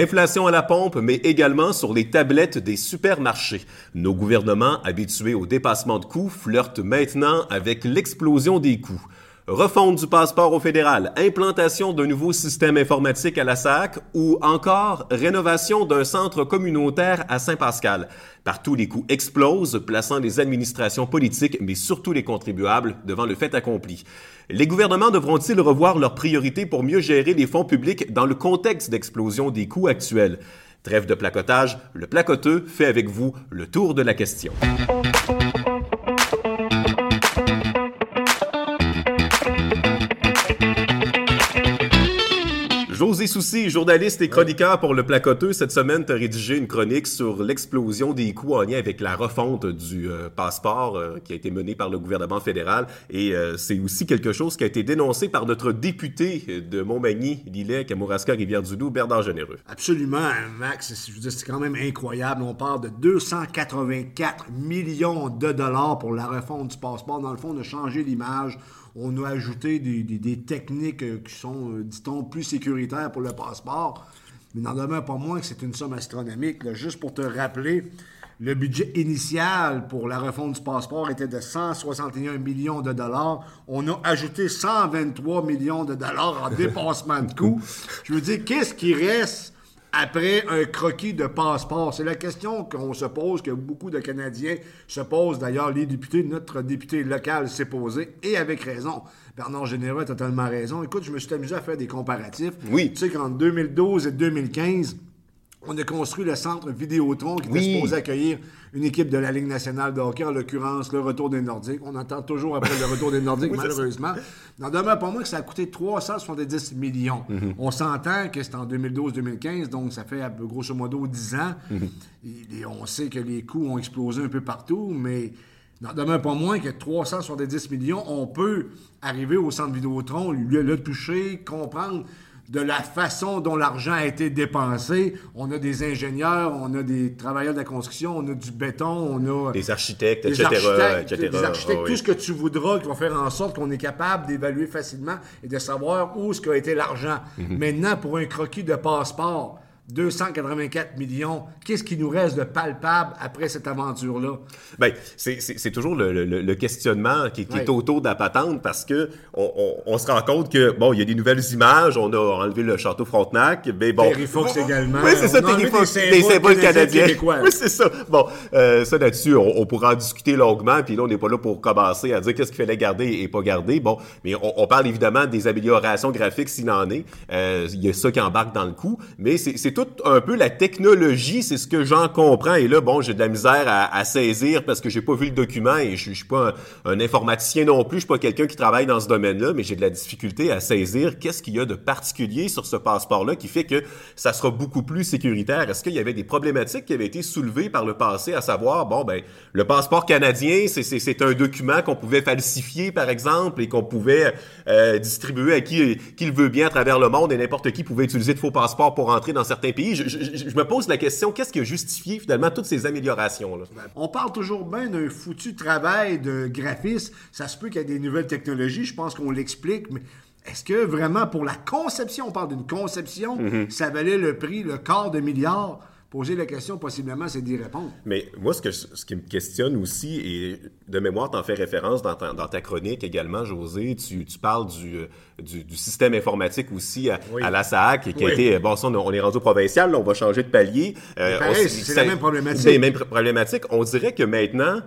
Inflation à la pompe, mais également sur les tablettes des supermarchés. Nos gouvernements, habitués au dépassement de coûts, flirtent maintenant avec l'explosion des coûts. Refonte du passeport au fédéral, implantation d'un nouveau système informatique à la SAC ou encore rénovation d'un centre communautaire à Saint-Pascal. Partout, les coûts explosent, plaçant les administrations politiques, mais surtout les contribuables, devant le fait accompli. Les gouvernements devront-ils revoir leurs priorités pour mieux gérer les fonds publics dans le contexte d'explosion des coûts actuels? Trêve de placotage, le placoteux fait avec vous le tour de la question. Soucy, journaliste et chroniqueur pour Le Placoteux, cette semaine, tu as rédigé une chronique sur l'explosion des coûts en lien avec la refonte du euh, passeport euh, qui a été menée par le gouvernement fédéral. Et euh, c'est aussi quelque chose qui a été dénoncé par notre député de Montmagny, Lillet, Kamouraska, Rivière-du-Loup, Bernard Généreux. Absolument, Max. C'est quand même incroyable. On parle de 284 millions de dollars pour la refonte du passeport. Dans le fond, de changer l'image on a ajouté des, techniques euh, qui sont, euh, dit-on, plus sécuritaires pour le passeport. Mais n'en demeure pas moins que c'est une somme astronomique. Juste pour te rappeler, le budget initial pour la refonte du passeport était de 161 millions de dollars. On a ajouté 123 millions de dollars en dépassement de coûts. Je veux dire, qu'est-ce qui reste après un croquis de passeport? C'est la question qu'on se pose, que beaucoup de Canadiens se posent. D'ailleurs, les députés, notre député local s'est posé, et avec raison. Bernard Généreux a totalement raison. Écoute, je me suis amusé à faire des comparatifs. Oui. Tu sais qu'en 2012 et 2015, on a construit le centre Vidéotron qui était supposé accueillir une équipe de la Ligue nationale de hockey, en l'occurrence le retour des Nordiques. On entend toujours après le retour des Nordiques, malheureusement. N'en demeure pas moins que ça a coûté 370 millions. Mhm. On s'entend que c'est en 2012-2015, donc ça fait grosso modo 10 ans. Mhm. et, on sait que les coûts ont explosé un peu partout, mais n'en demeure pas moins que 370 millions, on peut arriver au centre Vidéotron, le, le toucher, comprendre de la façon dont l'argent a été dépensé. On a des ingénieurs, on a des travailleurs de la construction, on a du béton, on a... Des architectes, des etc. Architectes, Des architectes, tout ce que tu voudras, qui vont faire en sorte qu'on est capable d'évaluer facilement et de savoir où ce qu'a été l'argent. Mhm. Maintenant, pour un croquis de passeport, 284 millions. Qu'est-ce qui nous reste de palpable après cette aventure-là? Bien, c'est toujours le, questionnement qui, est autour de la patente parce que on, se rend compte que, bon, il y a des nouvelles images, on a enlevé le château Frontenac, mais bon... Terry Fox également. Oui, c'est ça, Terry Fox, des symboles canadiens. Oui, c'est ça. Bon, euh, ça là-dessus, on, pourra en discuter longuement, puis là, on n'est pas là pour commencer à dire qu'est-ce qu'il fallait garder et pas garder. Bon, mais on, parle évidemment des améliorations graphiques s'il en est. Euh, il y a ça qui embarque dans le coup, mais c'est tout un peu la technologie, c'est ce que j'en comprends. Et là, bon, j'ai de la misère à, saisir parce que j'ai pas vu le document et je, je suis pas un, informaticien non plus. Je suis pas quelqu'un qui travaille dans ce domaine-là, mais j'ai de la difficulté à saisir qu'est-ce qu'il y a de particulier sur ce passeport-là qui fait que ça sera beaucoup plus sécuritaire. Est-ce qu'il y avait des problématiques qui avaient été soulevées par le passé, à savoir, bon, ben, le passeport canadien, c'est un document qu'on pouvait falsifier, par exemple, et qu'on pouvait euh, distribuer à qui, qui le veut bien à travers le monde et n'importe qui pouvait utiliser de faux passeports pour entrer dans certains pays. Je, me pose la question, qu'est-ce qui a justifié finalement toutes ces améliorations-là? On parle toujours bien d'un foutu travail de graphiste. Ça se peut qu'il y ait des nouvelles technologies, je pense qu'on l'explique, mais est-ce que vraiment pour la conception, on parle d'une conception, mm-hmm. ça valait le prix, le quart de milliard? Poser la question, possiblement, c'est d'y répondre. Mais moi, ce, que, ce qui me questionne aussi, et de mémoire, tu en fais référence dans ta, dans ta, chronique également, José, tu, tu parles du, du, du, système informatique aussi à, à la SAC, qui a été, bon, ça, on, est rendu provincial, là, on va changer de palier. Euh, c'est la même problématique. C'est la même problématique. On dirait que maintenant,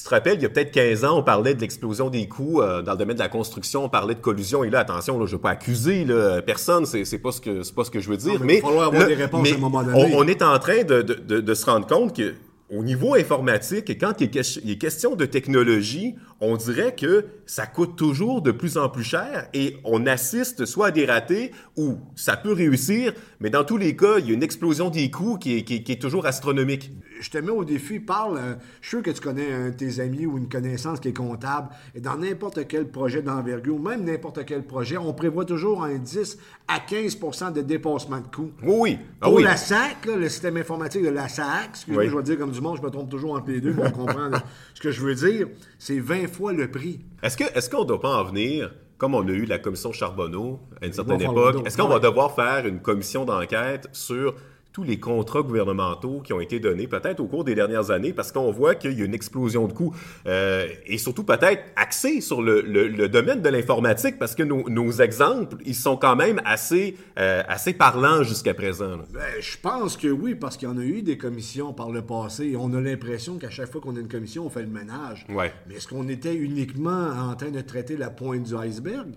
tu te rappelles, il y a peut-être 15 ans, on parlait de l'explosion des coûts euh, dans le domaine de la construction, on parlait de collusion, et là, attention, là, je veux pas accuser là, personne, c'est, c'est pas ce que c'est pas ce que je veux dire, mais, il va falloir avoir des réponses à un moment donné. On, est en train de, de, de se rendre compte que au niveau informatique, quand il est question de technologie, on dirait que ça coûte toujours de plus en plus cher et on assiste soit à des ratés ou ça peut réussir, mais dans tous les cas, il y a une explosion des coûts qui est, qui est, toujours astronomique. Je te mets au défi, parle, euh, je suis sûr que tu connais un de tes amis ou une connaissance qui est comptable et dans n'importe quel projet d'envergure, même n'importe quel projet, on prévoit toujours un 10 à 15% de dépassement de coûts. Oui, ah Pour la SAC, le système informatique de la SAC, excusez-moi, je vais dire comme du monde, je me trompe toujours entre les deux, pour comprendre ce que je veux dire, c'est 20 fois le prix. Est-ce qu'on ne doit pas en venir comme on a eu la commission Charbonneau à une certaine époque, est-ce qu'on va devoir faire une commission d'enquête sur tous les contrats gouvernementaux qui ont été donnés peut-être au cours des dernières années parce qu'on voit qu'il y a une explosion de coûts euh, et surtout peut-être axé sur le, le, domaine de l'informatique parce que nos, nos, exemples, ils sont quand même assez, euh, assez parlants jusqu'à présent. Ben, je pense que oui parce qu'il y en a eu des commissions par le passé et on a l'impression qu'à chaque fois qu'on a une commission, on fait le ménage. Ouais. Mais est-ce qu'on était uniquement en train de traiter la pointe du iceberg?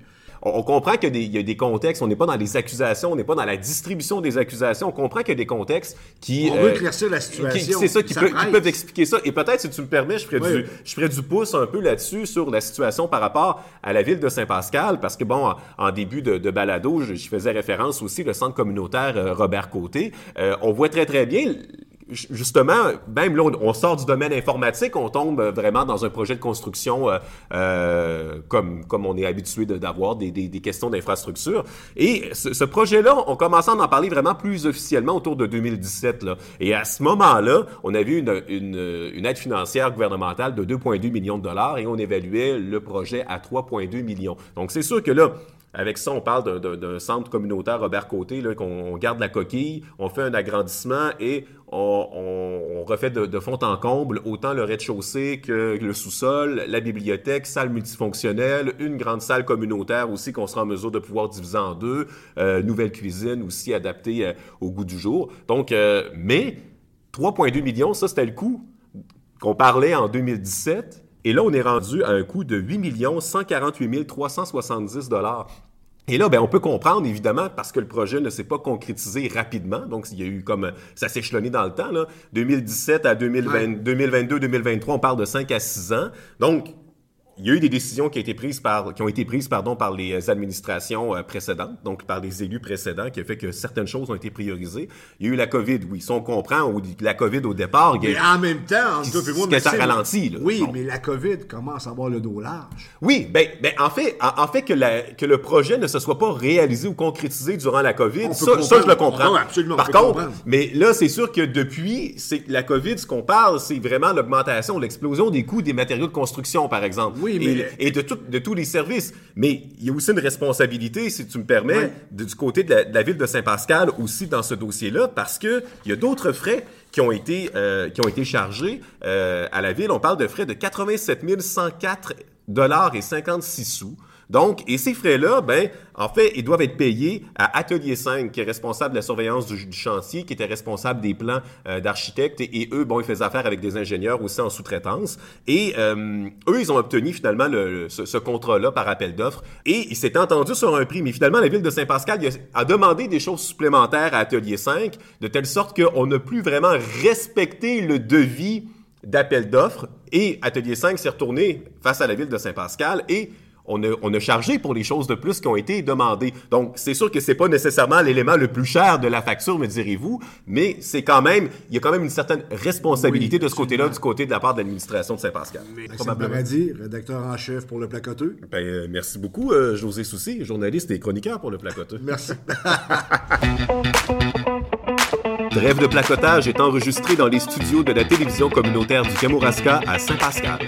On, comprend qu'il y, a des contextes, on n'est pas dans les accusations, on n'est pas dans la distribution des accusations, on comprend qu'il y a des contextes qui... On veut euh, éclaircir la situation. C'est ça, qui, peuvent expliquer ça. Et peut-être, si tu me permets, je ferai, du, je ferai du pouce un peu là-dessus sur la situation par rapport à la ville de Saint-Pascal, parce que, bon, en, début de, de balado, je, faisais référence aussi au centre communautaire euh, Robert Côté. Euh, on voit très, très bien justement, même là, on sort du domaine informatique, on tombe vraiment dans un projet de construction euh, euh comme, on est habitué d'avoir des, questions d'infrastructure. Et ce, projet-là, on commençait à en parler vraiment plus officiellement autour de 2017. Là. Et à ce moment-là, on avait une, une aide financière gouvernementale de 2,2 millions de dollars et on évaluait le projet à 3,2 millions. Donc c'est sûr que là, avec ça, on parle d'un centre communautaire Robert Côté, qu'on garde la coquille, on fait un agrandissement et on, refait de, fond en comble autant le rez-de-chaussée que le sous-sol, la bibliothèque, salle multifonctionnelle, une grande salle communautaire aussi qu'on sera en mesure de pouvoir diviser en deux, euh, nouvelle cuisine aussi adaptée euh, au goût du jour. Donc, euh, mais 3,2 millions, ça c'était le coût qu'on parlait en 2017. Et là, on est rendu à un coût de 8 148 370 dollars. Et là, ben, on peut comprendre, évidemment, parce que le projet ne s'est pas concrétisé rapidement. Donc, il y a eu comme, ça s'est échelonné dans le temps, là. 2017 à 2020, 2022, 2023, on parle de 5 à 6 ans. Donc, il y a eu des décisions qui ont été prises par, qui ont été prises pardon, par les administrations euh, précédentes, donc par les élus précédents, qui a fait que certaines choses ont été priorisées. Il y a eu la COVID, oui. Si on comprend, la COVID au départ... Mais en même temps, en tout moi, ça ralentit. Là. Oui, mais la COVID commence à avoir le dos large. Oui, ben, ben en fait, en, fait que, la, que le projet ne se soit pas réalisé ou concrétisé durant la COVID, ça, ça, je le comprends. absolument, par contre, mais là, c'est sûr que depuis, c'est la COVID, ce qu'on parle, c'est vraiment l'augmentation, l'explosion des coûts des matériaux de construction, par exemple. Oui, mais... et, de, tout, de tous les services. Mais il y a aussi une responsabilité, si tu me permets, du côté de la, ville de Saint-Pascal aussi dans ce dossier-là, parce que il y a d'autres frais qui ont été euh, qui ont été chargés euh, à la ville. On parle de frais de 87 104 dollars et 56 sous. Donc, et ces frais-là, ben, en fait, ils doivent être payés à Atelier 5, qui est responsable de la surveillance du, chantier, qui était responsable des plans euh, d'architectes, et, eux, bon, ils faisaient affaire avec des ingénieurs aussi en sous-traitance. Et euh, eux, ils ont obtenu finalement le, ce, ce contrat-là par appel d'offres, et ils s'étaient entendus sur un prix. Mais finalement, la ville de Saint-Pascal a demandé des choses supplémentaires à Atelier 5, de telle sorte qu'on n'a plus vraiment respecté le devis d'appel d'offres, et Atelier 5 s'est retourné face à la ville de Saint-Pascal, et on a, chargé pour les choses de plus qui ont été demandées. Donc, c'est sûr que c'est pas nécessairement l'élément le plus cher de la facture, me direz-vous, mais c'est quand même, il y a quand même une certaine responsabilité de ce côté-là, du côté de la part de l'administration de Saint-Pascal. Maxime Paradis, rédacteur en chef pour Le Placoteux. Ben, euh, merci beaucoup, euh, José Soucy, journaliste et chroniqueur pour Le Placoteux. Merci. Rêve de placotage est enregistré dans les studios de la télévision communautaire du Kamouraska à Saint-Pascal.